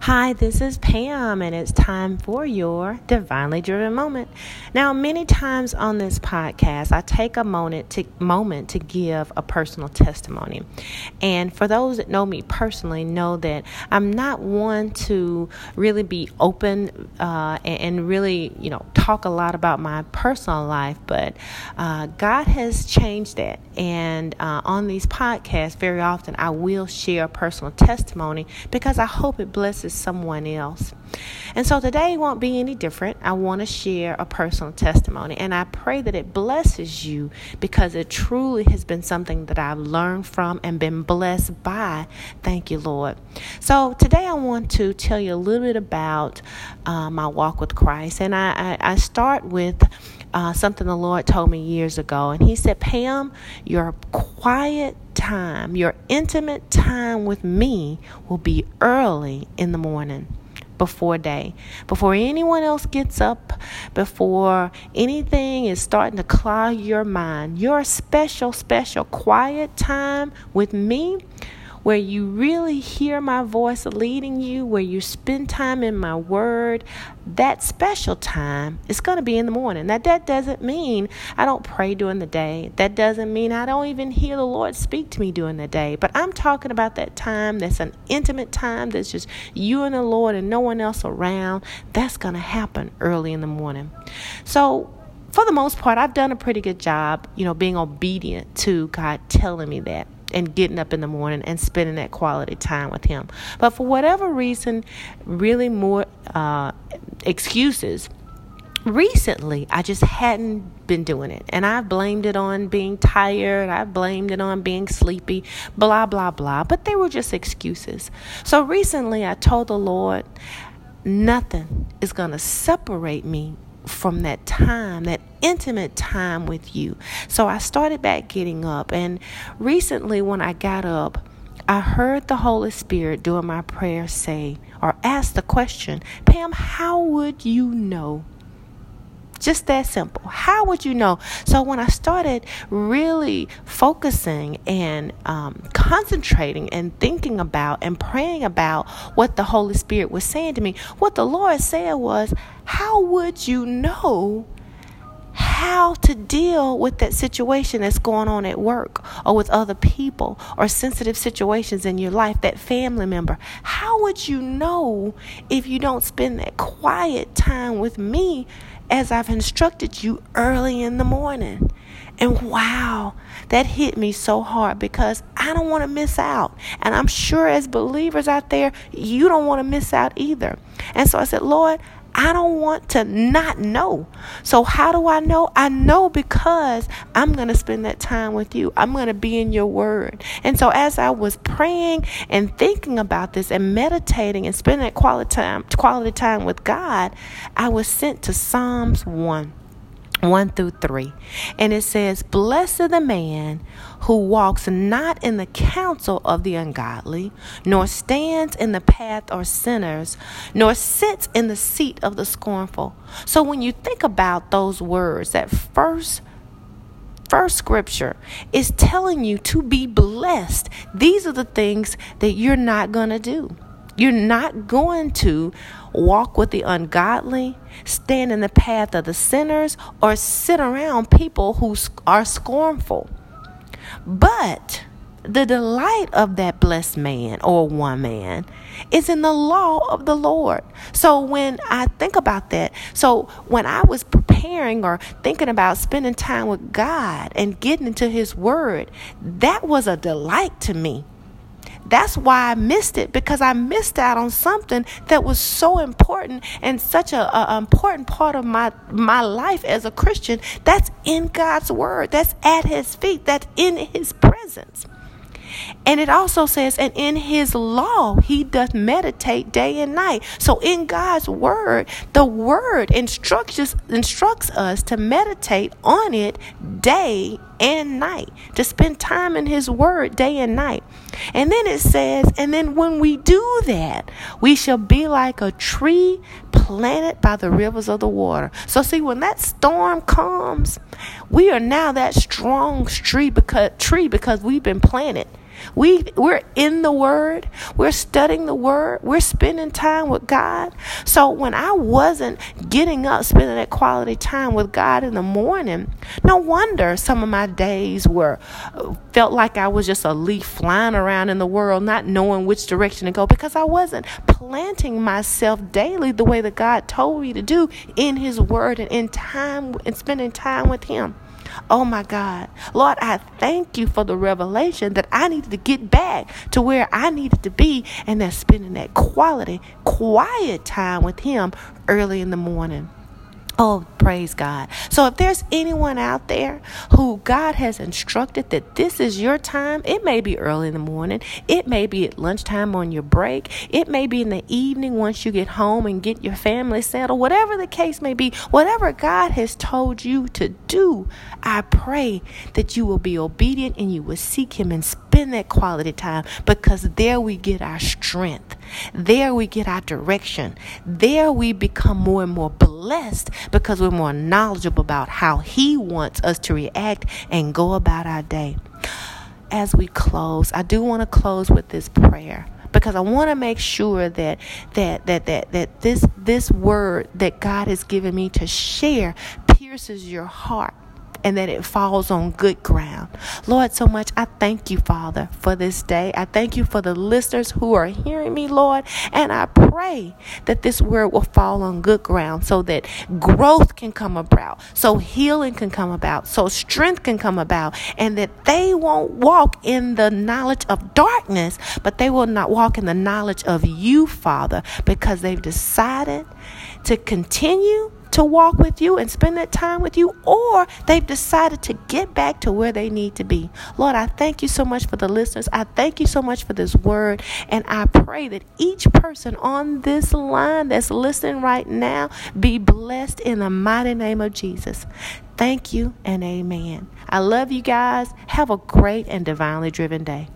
Hi, this is Pam, and it's time for your divinely driven moment. Now, many times on this podcast, I take a moment to moment to give a personal testimony. And for those that know me personally, know that I'm not one to really be open uh, and, really, you know, talk a lot about my personal life. But uh, God has changed that, and uh, on these podcasts, very often I will share a personal testimony because I hope it blesses someone else. And so today won't be any different. I want to share a personal testimony, and I pray that it blesses you because it truly has been something that I've learned from and been blessed by. Thank you, Lord. So today I want to tell you a little bit about uh, my walk with Christ, and I, I, I start with. Uh, something the Lord told me years ago. And He said, Pam, your quiet time, your intimate time with me will be early in the morning before day, before anyone else gets up, before anything is starting to cloud your mind. Your special, special quiet time with me where you really hear my voice leading you, where you spend time in my word, that special time is going to be in the morning. Now, that doesn't mean I don't pray during the day. That doesn't mean I don't even hear the Lord speak to me during the day. But I'm talking about that time that's an intimate time that's just you and the Lord and no one else around. That's going to happen early in the morning. So, for the most part, I've done a pretty good job, you know, being obedient to God telling me that and getting up in the morning and spending that quality time with him. But for whatever reason, really more uh, excuses. Recently, I just hadn't been doing it. And I blamed it on being tired. I blamed it on being sleepy, blah, blah, blah. But they were just excuses. So recently, I told the Lord, nothing is going to separate me from that time, that intimate time with you. So I started back getting up. And recently, when I got up, I heard the Holy Spirit during my prayer say or ask the question, Pam, how would you know just that simple. How would you know? So when I started really focusing and um, concentrating and thinking about and praying about what the Holy Spirit was saying to me, what the Lord said was, How would you know? How to deal with that situation that's going on at work or with other people or sensitive situations in your life, that family member. How would you know if you don't spend that quiet time with me as I've instructed you early in the morning. And wow, that hit me so hard because I don't want to miss out. And I'm sure as believers out there, you don't want to miss out either. And so I said, Lord, I don't want to not know. So, how do I know? I know because I'm going to spend that time with you. I'm going to be in your word. And so, as I was praying and thinking about this and meditating and spending that quality time, quality time with God, I was sent to Psalms 1. 1 through 3. And it says, Blessed the man who walks not in the counsel of the ungodly, nor stands in the path of sinners, nor sits in the seat of the scornful. So when you think about those words, that first first scripture is telling you to be blessed. These are the things that you're not going to do. You're not going to walk with the ungodly, stand in the path of the sinners, or sit around people who are scornful. But the delight of that blessed man or woman is in the law of the Lord. So when I think about that, so when I was preparing or thinking about spending time with God and getting into His Word, that was a delight to me. That's why I missed it because I missed out on something that was so important and such a, a, important part of my my life as a Christian. That's in God's word. That's at His feet. That's in His presence. And it also says, and in his law he doth meditate day and night. So in God's word, the word instructs instructs us to meditate on it day and night, to spend time in his word day and night. And then it says, and then when we do that, we shall be like a tree planted by the rivers of the water. So, see, when that storm comes, we are now that strong tree because, tree because we've been planted. We we're in the word. We're studying the word. We're spending time with God. So when I wasn't getting up spending that quality time with God in the morning, no wonder some of my days were felt like I was just a leaf flying around in the world not knowing which direction to go because I wasn't planting myself daily the way that God told me to do in his word and in time and spending time with him. Oh my God. Lord, I thank you for the revelation that I needed to get back to where I needed to be and that's spending that quality, quiet time with Him early in the morning. Oh, praise God. So, if there's anyone out there who God has instructed that this is your time, it may be early in the morning, it may be at lunchtime on your break, it may be in the evening once you get home and get your family settled, whatever the case may be, whatever God has told you to do, I pray that you will be obedient and you will seek Him and spend that quality time because there we get our strength. There we get our direction. There we become more and more blessed because we're more knowledgeable about how He wants us to react and go about our day. As we close, I do want to close with this prayer because I want to make sure that that that that that this this word that God has given me to share pierces your heart and that it falls on good ground. Lord, so much I thank you, Father, for this day. I thank you for the listeners who are hearing me, Lord, and I pray that this word will fall on good ground so that growth can come about, so healing can come about, so strength can come about, and that they won't walk in the knowledge of darkness, but they will not walk in the knowledge of you, Father, because they've decided to continue to walk with you and spend that time with you, or they've decided to get back to where they need to be. Lord, I thank you so much for the listeners. I thank you so much for this word. And I pray that each person on this line that's listening right now be blessed in the mighty name of Jesus. Thank you and amen. I love you guys. Have a great and divinely driven day.